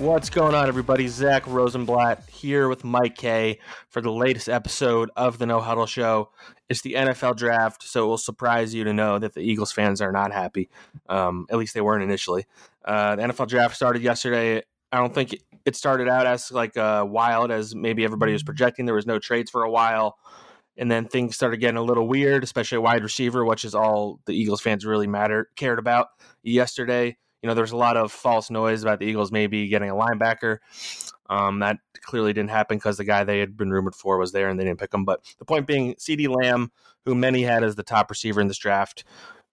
What's going on, everybody? Zack Rosenblatt here with Mike Kaye for the latest episode of the No Huddle Show. It's the NFL draft, so it will surprise you to know that the Eagles fans are not happy. Um, at least they weren't initially. Uh, the NFL draft started yesterday. I don't think it started out as like uh, wild as maybe everybody was projecting. There was no trades for a while, and then things started getting a little weird, especially wide receiver, which is all the Eagles fans really mattered cared about yesterday you know, there's a lot of false noise about the Eagles maybe getting a linebacker. Um, that clearly didn't happen because the guy they had been rumored for was there and they didn't pick him. But the point being, CeeDee Lamb, who many had as the top receiver in this draft,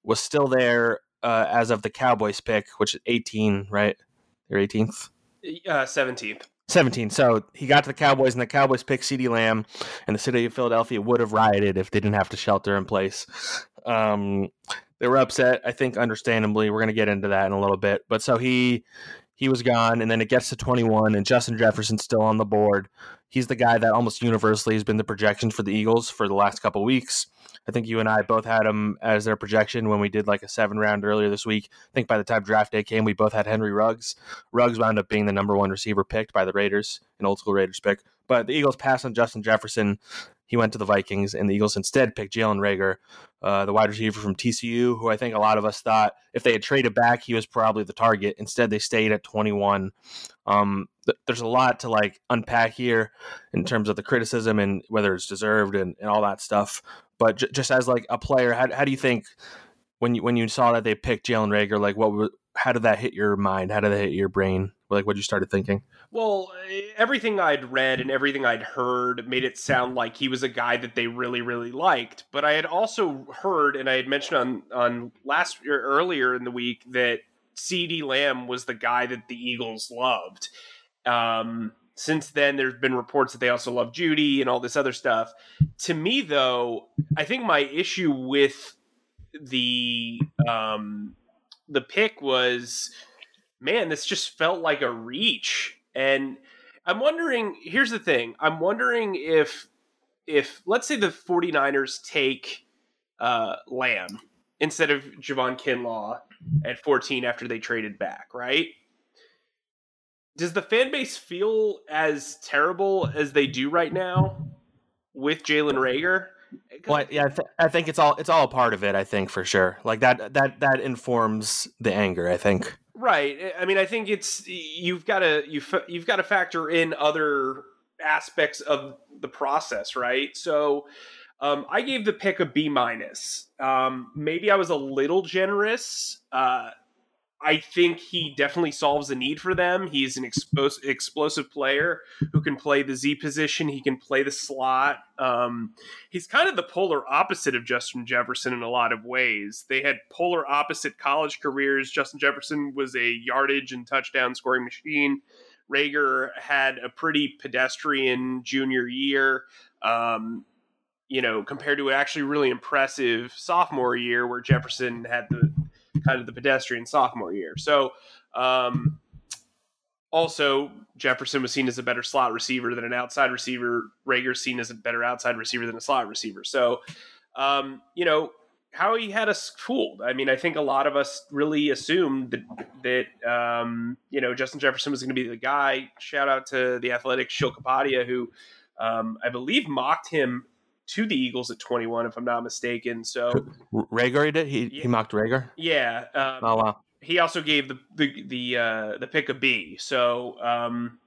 was still there uh, as of the Cowboys pick, which is 18, right? Your 18th? Uh, 17th. 17. So he got to the Cowboys, and the Cowboys picked CeeDee Lamb, and the city of Philadelphia would have rioted if they didn't have to shelter in place. Um, they were upset, I think, understandably. We're going to get into that in a little bit. But so he he was gone, and then it gets to 21, and Justin Jefferson's still on the board. He's the guy that almost universally has been the projection for the Eagles for the last couple weeks. I think you and I both had him as their projection when we did like a seven round earlier this week. I think by the time draft day came, we both had Henry Ruggs. Ruggs wound up being the number one receiver picked by the Raiders, an old school Raiders pick. But the Eagles passed on Justin Jefferson. He went to the Vikings, and the Eagles instead picked Jalen Reagor, uh, the wide receiver from TCU, who I think a lot of us thought if they had traded back, he was probably the target. Instead, they stayed at 21. Um, th- there's a lot to like unpack here in terms of the criticism and whether it's deserved and, and all that stuff. But j- just as like a player, how, how do you think when you when you saw that they picked Jalen Reagor, like what how did that hit your mind? How did that hit your brain? Like what you started thinking? Well, everything I'd read and everything I'd heard made it sound like he was a guy that they really, really liked. But I had also heard, and I had mentioned on on last or earlier in the week that CeeDee Lamb was the guy that the Eagles loved. Um, since then, there's been reports that they also love Jeudy and all this other stuff. To me, though, I think my issue with the um, the pick was, man, this just felt like a reach and I'm wondering, here's the thing. I'm wondering if if let's say the 49ers take uh Lamb instead of Javon Kinlaw at 14 after they traded back, right? Does the fan base feel as terrible as they do right now with Jalen Reagor? Well, yeah, I, th- I think it's all it's all a part of it. I think for sure, like that that that informs the anger. I think. Right. I mean, I think it's you've got to you you've got to factor in other aspects of the process, right? So, um, I gave the pick a B minus. Um, maybe I was a little generous. Uh, I think he definitely solves a need for them. He's an expos- explosive player who can play the Z position. He can play the slot. Um, he's kind of the polar opposite of Justin Jefferson in a lot of ways. They had polar opposite college careers. Justin Jefferson was a yardage and touchdown scoring machine. Reagor had a pretty pedestrian junior year. Um, you know, compared to an actually really impressive sophomore year where Jefferson had the kind of the pedestrian sophomore year. So, um, also Jefferson was seen as a better slot receiver than an outside receiver. Reagor's seen as a better outside receiver than a slot receiver. So, um, you know, Howie had us fooled. I mean, I think a lot of us really assumed that that um, you know Justin Jefferson was going to be the guy. Shout out to the athletic Sheil Kapadia, who um, I believe mocked him to the Eagles at 21, if I'm not mistaken. So Reagor did he Yeah. he mocked Reagor. yeah, um, Oh wow. he also gave the the the uh, the pick a B. So um,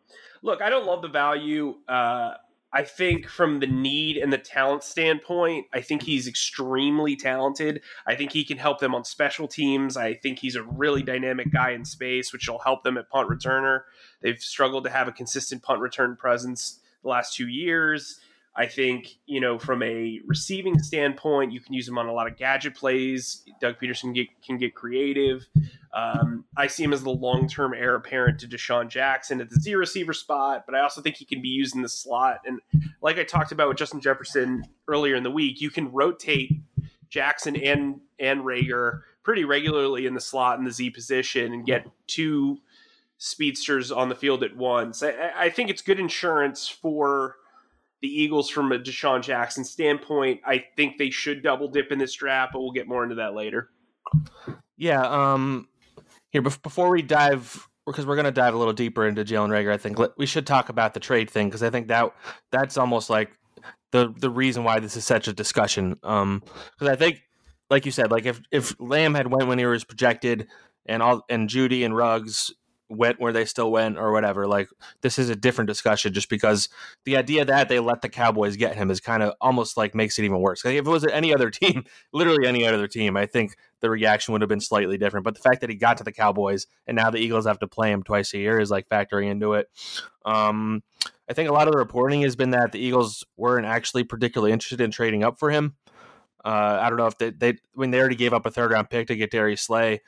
look, I don't love the value. Uh, I think from the need and the talent standpoint, I think he's extremely talented. I think he can help them on special teams. I think he's a really dynamic guy in space, which will help them at punt returner. They've struggled to have a consistent punt return presence the last two years. I think, you know, from a receiving standpoint, you can use him on a lot of gadget plays. Doug Pederson get, can get creative. Um, I see him as the long term heir apparent to DeSean Jackson at the Z receiver spot, but I also think he can be used in the slot. And like I talked about with Justin Jefferson earlier in the week, you can rotate Jackson and and Reagor pretty regularly in the slot in the Z position and get two speedsters on the field at once. I, I think it's good insurance for the Eagles from a DeSean Jackson standpoint. I think they should double dip in this draft, but we'll get more into that later. Yeah. Um. Here, before we dive, because we're going to dive a little deeper into Jalen Reagor, I think we should talk about the trade thing because I think that that's almost like the the reason why this is such a discussion. Um. Because I think, like you said, like if if Lamb had went when he was projected, and all and Jeudy and Ruggs went where they still went or whatever, like this is a different discussion just because the idea that they let the Cowboys get him is kind of almost like makes it even worse. Like if it was any other team, literally any other team, I think the reaction would have been slightly different. But the fact that he got to the Cowboys and now the Eagles have to play him twice a year is like factoring into it. Um, I think a lot of the reporting has been that the Eagles weren't actually particularly interested in trading up for him. Uh, I don't know if they, they when they already gave up a third round pick to get Darius Slay,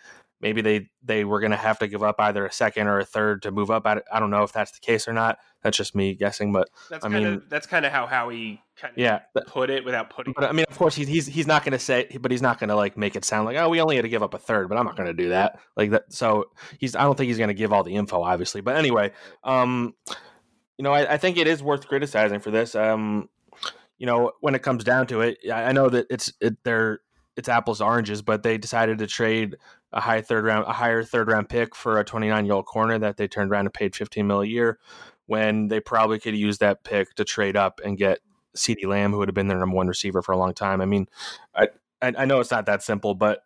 maybe they they were going to have to give up either a second or a third to move up. I, I don't know if that's the case or not. That's just me guessing, but That's I kind mean- that's kind of how Howie kind of yeah, put it without putting. But I mean, of course, he's he's he's not going to say, but he's not going to like make it sound like, oh, we only had to give up a third. But I'm not going to do that. Like that. So he's. I don't think he's going to give all the info, obviously. But anyway, um, you know, I, I think it is worth criticizing for this. Um, you know, when it comes down to it, I I know that it's it, they're it's apples to oranges, but they decided to trade a high third round, a higher third round pick for a 29 year old corner that they turned around and paid 15 mil a year, when they probably could use that pick to trade up and get CeeDee Lamb, who would have been their number one receiver for a long time. I mean, I I, I know it's not that simple, but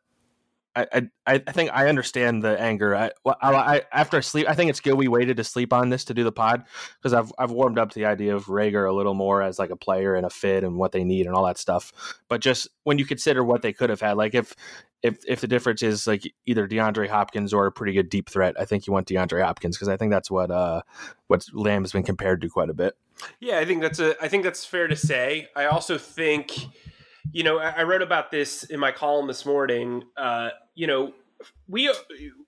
I, I I think I understand the anger. I, I, I after I sleep, I think it's good we waited to sleep on this to do the pod because I've I've warmed up to the idea of Reagor a little more as like a player and a fit and what they need and all that stuff. But just when you consider what they could have had, like if if if the difference is like either DeAndre Hopkins or a pretty good deep threat, I think you want DeAndre Hopkins because I think that's what uh what Lamb has been compared to quite a bit. Yeah, I think that's a. I think that's fair to say. I also think, you know, I, I wrote about this in my column this morning. Uh, you know, we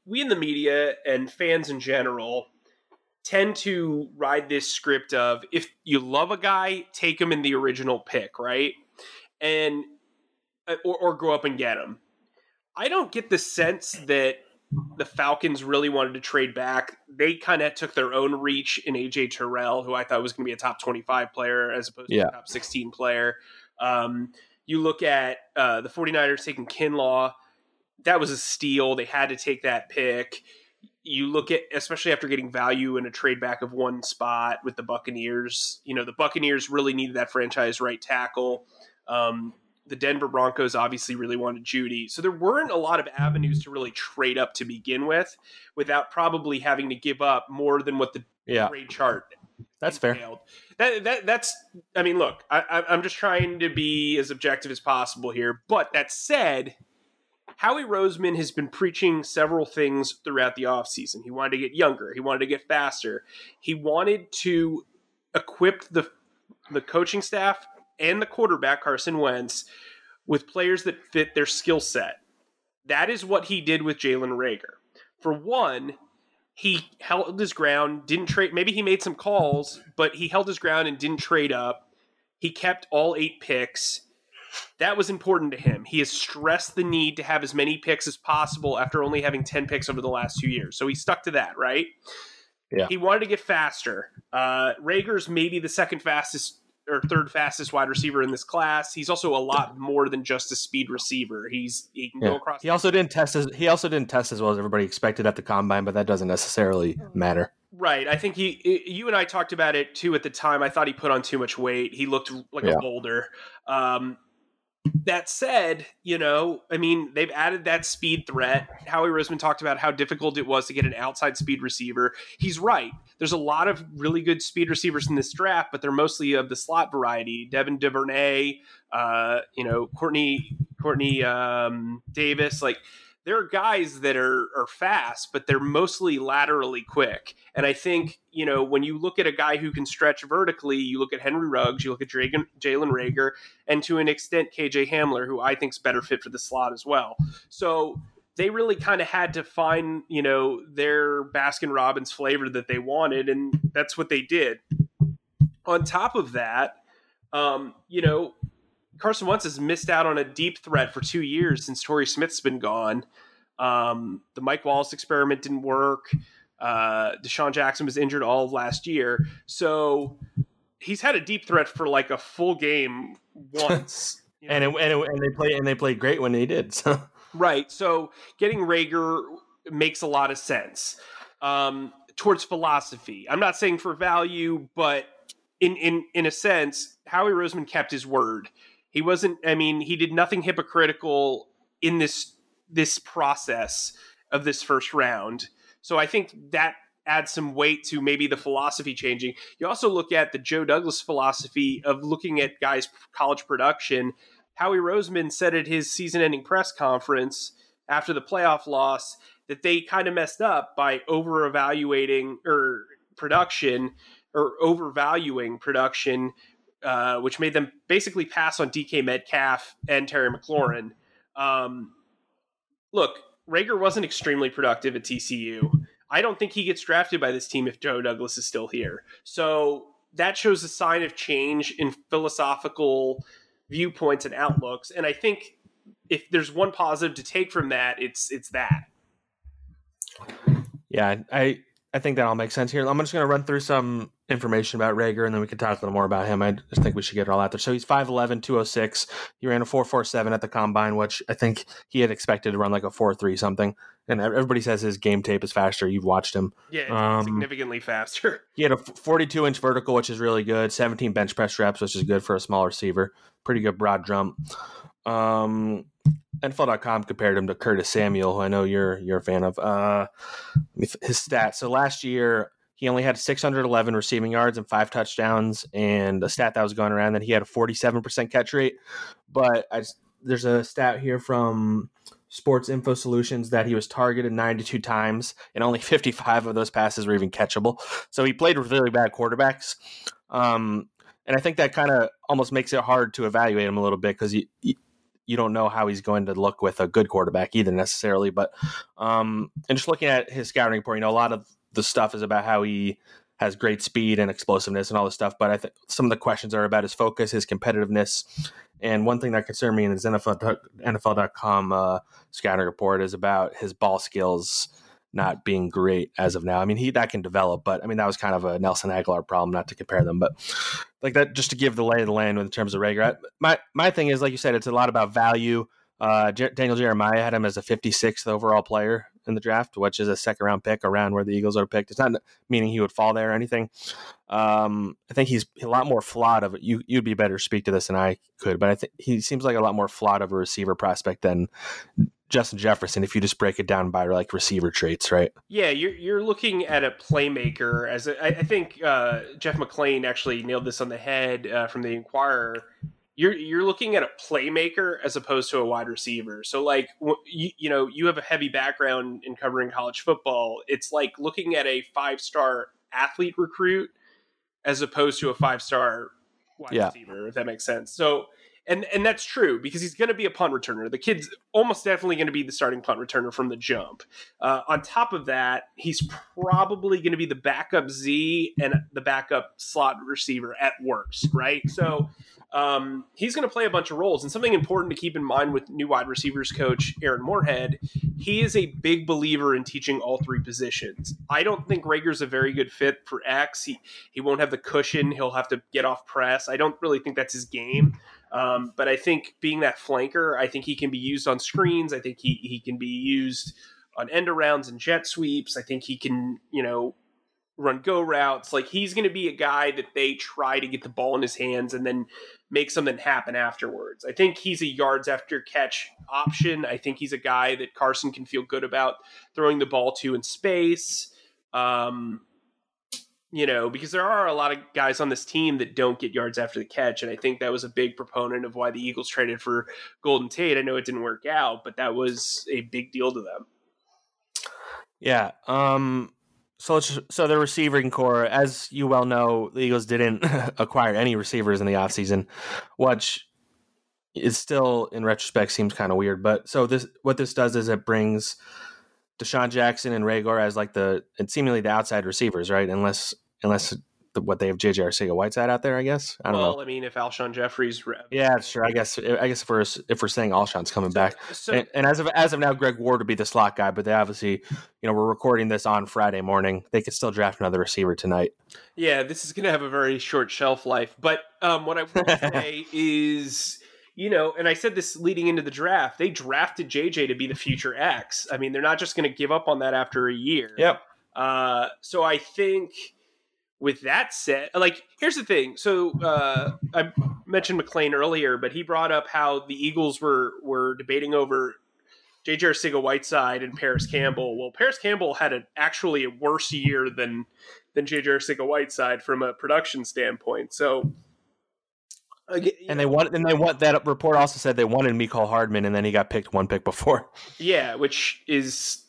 we in the media and fans in general tend to ride this script of if you love a guy, take him in the original pick, right? And uh, or, or go up and get him. I don't get the sense that the Falcons really wanted to trade back. They kind of took their own reach in AJ Terrell, who I thought was going to be a top 25 player as opposed to a top 16 player. Um, you look at uh, the 49ers taking Kinlaw. That was a steal. They had to take that pick. You look at, especially after getting value in a trade back of one spot with the Buccaneers, you know, the Buccaneers really needed that franchise right tackle. Um, the Denver Broncos obviously really wanted Jeudy. So there weren't a lot of avenues to really trade up to begin with without probably having to give up more than what the Yeah, trade chart that's fair. That, that that's I mean, look, I- I'm just trying to be as objective as possible here. But that said, Howie Roseman has been preaching several things throughout the offseason. He wanted to get younger. He wanted to get faster. He wanted to equip the the coaching staff and the quarterback Carson Wentz with players that fit their skill set. That is what he did with Jalen Reagor. For one, he held his ground, didn't trade. Maybe he made some calls, but he held his ground and didn't trade up. He kept all eight picks. That was important to him. He has stressed the need to have as many picks as possible after only having 10 picks over the last two years. So he stuck to that, right? Yeah. He wanted to get faster. Uh, Reagor's maybe the second fastest or third fastest wide receiver in this class. He's also a lot more than just a speed receiver. He's he can Yeah. go across. He also didn't test as he also didn't test as well as everybody expected at the combine, but that doesn't necessarily matter. Right. I think he, you and I talked about it too at the time. I thought he put on too much weight. He looked like Yeah. a boulder. Um, that said, you know, I mean, they've added that speed threat. Howie Roseman talked about how difficult it was to get an outside speed receiver. He's right. There's a lot of really good speed receivers in this draft, but they're mostly of the slot variety. Devin Duvernay, uh, you know, Courtney, Courtney um, Davis, like there are guys that are are fast, but they're mostly laterally quick. And I think you know when you look at a guy who can stretch vertically, you look at Henry Ruggs, you look at Jalen Reagor, and to an extent KJ Hamler, who I think's better fit for the slot as well. So they really kind of had to find you know their Baskin Robbins flavor that they wanted, and that's what they did. On top of that, um, you know Carson Wentz has missed out on a deep threat for two years since Torrey Smith's been gone. Um, the Mike Wallace experiment didn't work. Uh, DeSean Jackson was injured all of last year, so he's had a deep threat for like a full game once. you know? And it, and, it, and they play and they played great when they did. So Right. So getting Reagor makes a lot of sense um, towards philosophy. I'm not saying for value, but in in in a sense, Howie Roseman kept his word. He wasn't. I mean, he did nothing hypocritical in this this process of this first round. So I think that adds some weight to maybe the philosophy changing. You also look at the Joe Douglas philosophy of looking at guys' college production. Howie Roseman said at his season-ending press conference after the playoff loss that they kind of messed up by over-evaluating or production or overvaluing production, uh, which made them basically pass on DK Metcalf and Terry McLaurin. Um, look, Reagor wasn't extremely productive at TCU. I don't think he gets drafted by this team if Joe Douglas is still here. So that shows a sign of change in philosophical viewpoints and outlooks. And I think if there's one positive to take from that, it's it's that. yeah, I I think that all makes sense here. I'm just going to run through some information about Reagor and then we can talk a little more about him. I just think we should get it all out there. So he's 5'11, 206. He ran a 4.47 at the combine, which I think he had expected to run like a 4.3 something. And everybody says his game tape is faster. You've watched him. Yeah, Um, significantly faster. He had a 42 inch vertical, which is really good. 17 bench press reps, which is good for a small receiver. Pretty good broad jump. Um, NFL.com compared him to Curtis Samuel, who I know you're you're a fan of. Uh, his stats. So last year he only had 611 receiving yards and five touchdowns, and a stat that was going around that he had a 47% catch rate. But I, there's a stat here from Sports Info Solutions that he was targeted 92 times, and only 55 of those passes were even catchable. So he played with really bad quarterbacks. Um, and I think that kind of almost makes it hard to evaluate him a little bit because you, you you don't know how he's going to look with a good quarterback either necessarily. But um, and just looking at his scouting report, you know, a lot of the stuff is about how he has great speed and explosiveness and all this stuff. But I think some of the questions are about his focus, his competitiveness, and one thing that concerned me in his NFL NFL.com uh, scouting report is about his ball skills not being great as of now. I mean, he that can develop, but I mean that was kind of a Nelson Agholor problem, not to compare them, but like that just to give the lay of the land in terms of. I- My my thing is, like you said, it's a lot about value. Uh, Daniel Jeremiah had him as a 56th overall player in the draft, which is a second round pick around where the Eagles are picked. It's not meaning he would fall there or anything. Um, I think he's a lot more flawed of. You you'd be better speak to this than I could, but I think he seems like a lot more flawed of a receiver prospect than Justin Jefferson. If you just break it down by like receiver traits, right? Yeah, you're you're looking at a playmaker. As a, I, I think uh, Jeff McLane actually nailed this on the head uh, from the Inquirer. You're you're looking at a playmaker as opposed to a wide receiver. So like you, you know you have a heavy background in covering college football. It's like looking at a five star athlete recruit as opposed to a five star wide Yeah. receiver. If that makes sense. So and and that's true because he's going to be a punt returner. The kid's almost definitely going to be the starting punt returner from the jump. Uh, on top of that, he's probably going to be the backup Z and the backup slot receiver at worst, right? So um, he's going to play a bunch of roles. And something important to keep in mind with new wide receivers coach Aaron Moorehead, he is a big believer in teaching all three positions. I don't think Reagor's a very good fit for X. He he won't have the cushion. He'll have to get off press. I don't really think that's his game. Um, but I think being that flanker, I think he can be used on screens. I think he, he can be used on end arounds and jet sweeps. I think he can, you know, run go routes. Like he's going to be a guy that they try to get the ball in his hands and then make something happen afterwards. I think he's a yards after catch option. I think he's a guy that Carson can feel good about throwing the ball to in space. Um, you know, because there are a lot of guys on this team that don't get yards after the catch. And I think that was a big proponent of why the Eagles traded for Golden Tate. I know it didn't work out, but that was a big deal to them. Yeah. Um, so so the receiving corps, as you well know, the Eagles didn't acquire any receivers in the offseason, which is still in retrospect seems kind of weird. But so this what this does is it brings DeSean Jackson and Reagor as like the and seemingly the outside receivers, right? Unless unless the, what they have JJ Arcega Whiteside out there, I guess. I don't well, know. I mean, if Alshon Jeffries, yeah, sure. I guess I guess if we're if we're saying Alshon's coming so, back, so, and, and, as of as of now, Greg Ward would be the slot guy, but they obviously, you know, we're recording this on Friday morning. They could still draft another receiver tonight. Yeah, this is going to have a very short shelf life. But um, what I would say is you know, and I said this leading into the draft, they drafted JJ to be the future X. I mean, they're not just going to give up on that after a year. Yep. Uh, so I think with that said, like, here's the thing. So uh, I mentioned McLane earlier, but he brought up how the Eagles were were debating over JJ Arcega Whiteside and Parris Campbell. Well, Parris Campbell had an actually a worse year than than JJ Arcega Whiteside from a production standpoint. So Again, and they want, and they want that report also said they wanted Mecole Hardman, and then he got picked one pick before. Yeah, which is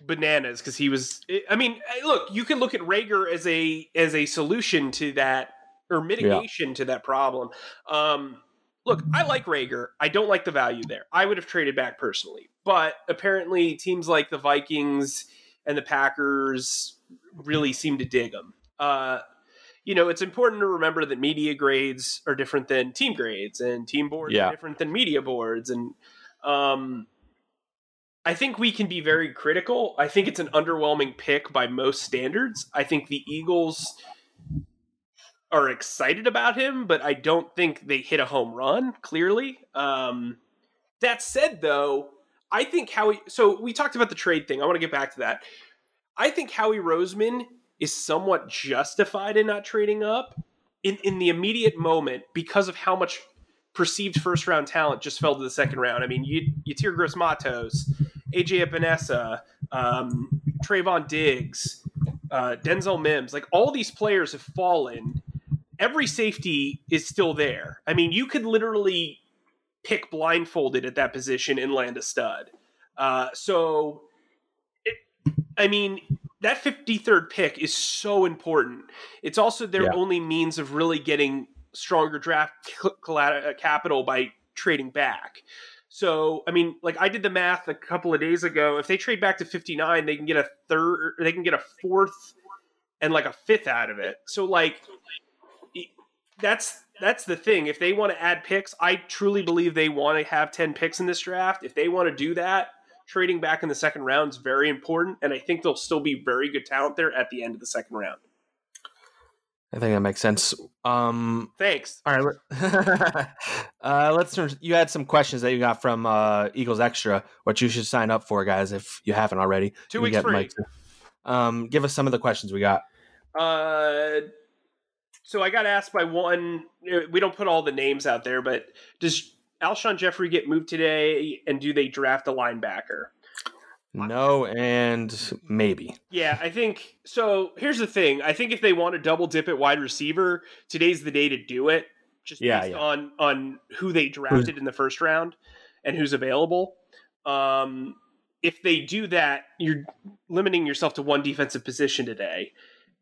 bananas because he was. I mean, look, you can look at Reagor as a as a solution to that or mitigation yeah. to that problem. Um, look, I like Reagor. I don't like the value there. I would have traded back personally, but apparently teams like the Vikings and the Packers really seem to dig him. Uh, you know, it's important to remember that media grades are different than team grades, and team boards yeah. are different than media boards, and um, I think we can be very critical. I think it's an underwhelming pick by most standards. I think the Eagles are excited about him, but I don't think they hit a home run. Clearly, um, that said, though, I think Howie. So we talked about the trade thing. I want to get back to that. I think Howie Roseman is somewhat justified in not trading up in, in the immediate moment because of how much perceived first round talent just fell to the second round. I mean, you Yetur Gross Matos, AJ Epenesa, um, Trevon Diggs, uh, Denzel Mims, like all these players have fallen. Every safety is still there. I mean, you could literally pick blindfolded at that position and land a stud. Uh, so, it, I mean, that 53rd pick is so important. It's also their yeah. only means of really getting stronger draft uh, capital by trading back. So, I mean, like I did the math a couple of days ago. If they trade back to 59, they can get a third, they can get a fourth and like a fifth out of it. So, like, that's that's the thing. If they want to add picks, I truly believe they want to have 10 picks in this draft. If they want to do that, trading back in the second round is very important, and I think there'll still be very good talent there at the end of the second round. I think that makes sense. Um, Thanks. All right, uh, let's. You had some questions that you got from uh, Eagles Extra, which you should sign up for, guys, if you haven't already. Two weeks free. Um, give us some of the questions we got. Uh, so I got asked by one. Uh, we don't put all the names out there, but does Alshon Jeffery get moved today, and do they draft a linebacker? No, and maybe. Yeah, I think so. Here's the thing: I think if they want to double dip at wide receiver, today's the day to do it. Just yeah, based yeah. on on who they drafted in the first round and who's available. Um, if they do that, you're limiting yourself to one defensive position today,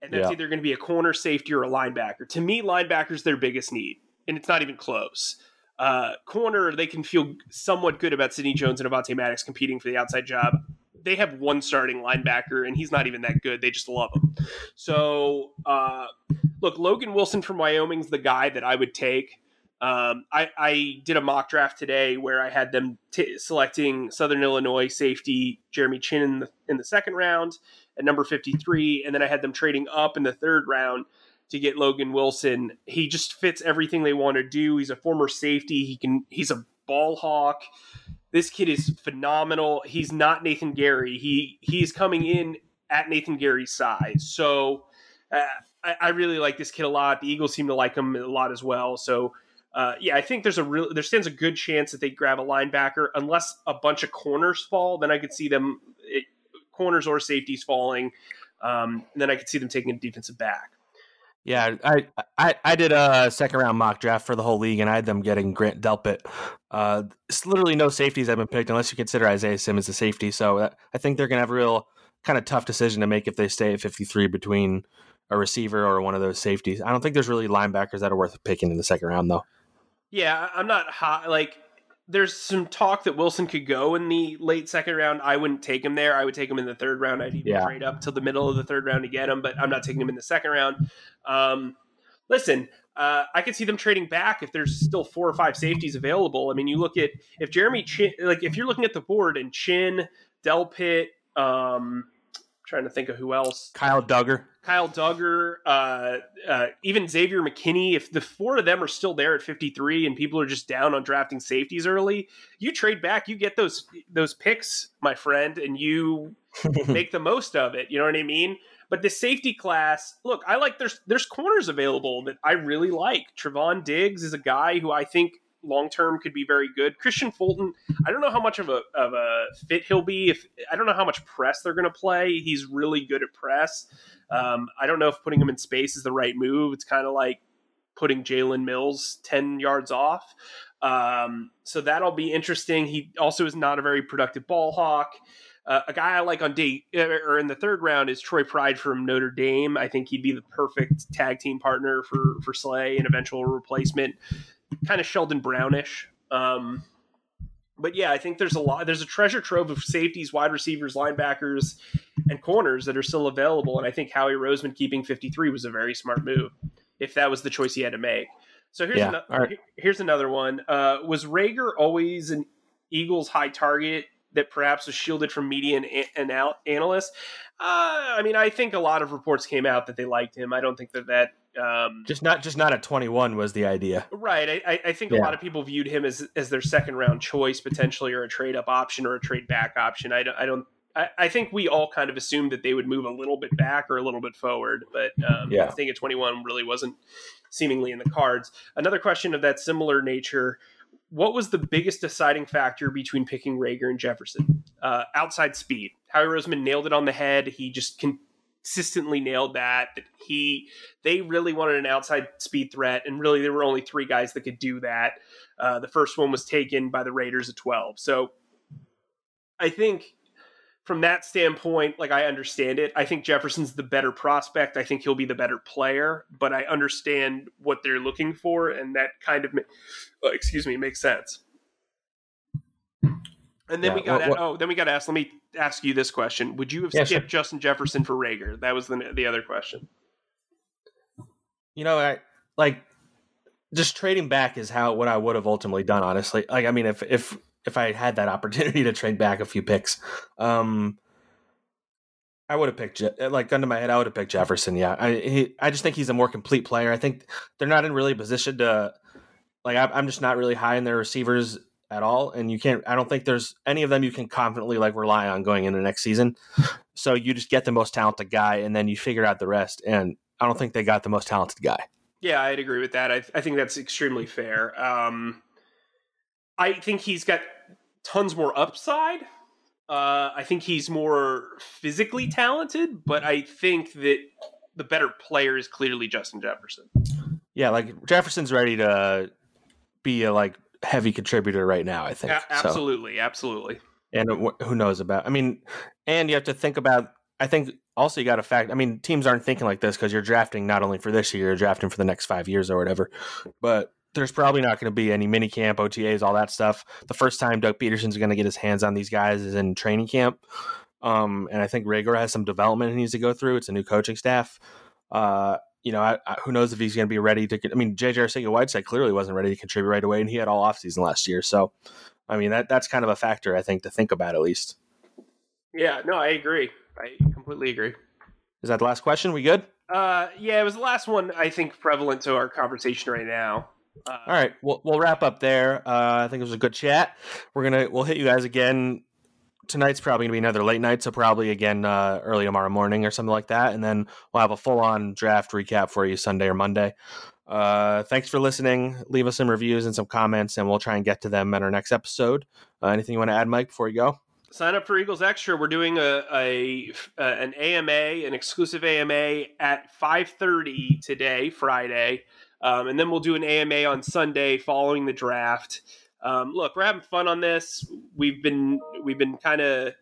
and that's yeah. either going to be a corner, safety, or a linebacker. To me, linebacker's their biggest need, and it's not even close. Uh, corner, they can feel somewhat good about Sidney Jones and Avonte Maddox competing for the outside job. They have one starting linebacker, and he's not even that good. They just love him. So, uh, look, Logan Wilson from Wyoming's the guy that I would take. Um, I, I, did a mock draft today where I had them t- selecting Southern Illinois safety Jeremy Chinn in the, in the second round at number 53, and then I had them trading up in the third round to get Logan Wilson. He just fits everything they want to do. He's a former safety. He can he's a ball hawk. This kid is phenomenal. He's not Nathan Gerry. He he's coming in at Nathan Gerry's size. So uh, I, I, really like this kid a lot. The Eagles seem to like him a lot as well. So uh, yeah, I think there's a real there stands a good chance that they grab a linebacker unless a bunch of corners fall. Then I could see them it, corners or safeties falling. Um, then I could see them taking a defensive back. Yeah, I, I I did a second round mock draft for the whole league, and I had them getting Grant Delpit. Uh, it's literally no safeties have been picked unless you consider Isaiah Simmons a safety. So uh, I think they're gonna have a real kind of tough decision to make if they stay at 53 between a receiver or one of those safeties. I don't think there's really linebackers that are worth picking in the second round, though. Yeah, I'm not hot. Like, there's some talk that Wilson could go in the late second round. I wouldn't take him there. I would take him in the third round. I'd even yeah. trade up till the middle of the third round to get him, but I'm not taking him in the second round. Um, listen, uh, I could see them trading back if there's still four or five safeties available. I mean, you look at if Jeremy Chinn, like if you're looking at the board and Chinn, Delpit, um, trying to think of who else. Kyle Dugger. Kyle Dugger, uh, uh, even Xavier McKinney. If the four of them are still there at 53 and people are just down on drafting safeties early, you trade back, you get those those picks, my friend, and you make the most of it. You know what I mean? But the safety class, look, I like there's there's corners available that I really like. Trevon Diggs is a guy who I think long term could be very good. Kristian Fulton, I don't know how much of a of a fit he'll be. If I don't know how much press they're going to play, he's really good at press. Um, I don't know if putting him in space is the right move. It's kind of like putting Jalen Mills ten yards off. Um, so that'll be interesting. He also is not a very productive ball hawk. Uh, a guy I like on D or in the third round is Troy Pride from Notre Dame. I think he'd be the perfect tag team partner for for Slay, an eventual replacement kind of Sheldon Brownish. Um, but yeah, I think there's a lot. There's a treasure trove of safeties, wide receivers, linebackers, and corners that are still available. And I think Howie Roseman keeping 53 was a very smart move, if that was the choice he had to make. So here's yeah. another, right. here's another one. Uh, was Reagor always an Eagles high target that perhaps was shielded from media and, and analysts? Uh, I mean, I think a lot of reports came out that they liked him. I don't think that that um, just not just not at 21 was the idea, right? I, I think yeah. a lot of people viewed him as as their second round choice potentially, or a trade up option, or a trade back option. I don't. I don't I, I think we all kind of assumed that they would move a little bit back or a little bit forward, but um, yeah. I think at 21 really wasn't seemingly in the cards. Another question of that similar nature what was the biggest deciding factor between picking Reagor and Jefferson? Uh, outside speed. Howie Roseman nailed it on the head. He just can, consistently nailed that. That he they really wanted an outside speed threat, and really there were only three guys that could do that. Uh, the first one was taken by the Raiders at twelve. So I think from that standpoint, like I understand it, I think Jefferson's the better prospect. I think he'll be the better player, but I understand what they're looking for, and that kind of, uh, excuse me, makes sense. And then yeah, we got what, what, oh, then we got to ask. Let me ask you this question: Would you have yeah, skipped sure. Justin Jefferson for Reagor? That was the the other question. You know, I like just trading back is how what I would have ultimately done. Honestly, like I mean, if if if I had that opportunity to trade back a few picks, um, I would have picked like under my head. I would have picked Jefferson. Yeah, I he, I just think he's a more complete player. I think they're not in really a position to like. I'm just not really high in their receivers at all and you can't i don't think there's any of them you can confidently like rely on going into next season. So you just get the most talented guy and then you figure out the rest and i don't think they got the most talented guy. Yeah i'd agree with that. I, I think that's extremely fair. Um, i think he's got tons more upside. Uh, i think he's more physically talented but i think that the better player is clearly justin jefferson. Yeah like jefferson's ready to be a like heavy contributor right now. I think a- absolutely, so. absolutely. And who knows about? I mean, and you have to think about. I think also you got to fact. I mean, teams aren't thinking like this because you're drafting not only for this year, you're drafting for the next five years or whatever. But there's probably not going to be any mini camp, OTAs, all that stuff. The first time Doug Pederson's going to get his hands on these guys is in training camp. Um, and I think Reagor has some development he needs to go through. It's a new coaching staff. Uh, you know, I, I, who knows if he's going to be ready to. I mean, JJ Arcega-Whiteside clearly wasn't ready to contribute right away, and he had all offseason last year. So, I mean, that that's kind of a factor I think to think about at least. Yeah, no, I agree. I completely agree. Is that the last question? We good? Uh, yeah, it was the last one I think prevalent to our conversation right now. Uh, all right, we'll we'll wrap up there. Uh, I think it was a good chat. We're gonna we'll hit you guys again tonight's probably going to be another late night, so probably again uh, early tomorrow morning or something like that. And then we'll have a full on draft recap for you Sunday or Monday. Uh, thanks for listening. Leave us some reviews and some comments, and we'll try and get to them at our next episode. Uh, anything you want to add, Mike, before you go? Sign up for Eagles Extra. We're doing a, a, a an AMA, an exclusive AMA at five thirty today, Friday, um, and then we'll do an AMA on Sunday following the draft. Um, look, we're having fun on this. We've been we've been kind of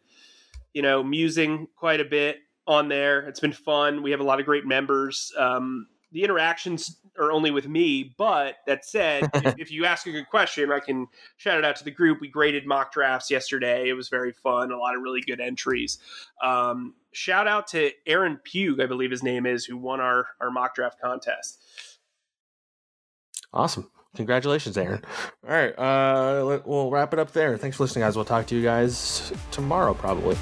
you know musing quite a bit on there. It's been fun. We have a lot of great members. Um, the interactions are only with me, but that said, if, if you ask a good question, I can shout it out to the group. We graded mock drafts yesterday. It was very fun. A lot of really good entries. Um, shout out to Aaron Pugh, I believe his name is, who won our our mock draft contest. Awesome. Congratulations, Aaron. All right. Uh, we'll wrap it up there. Thanks for listening, guys. We'll talk to you guys tomorrow, probably.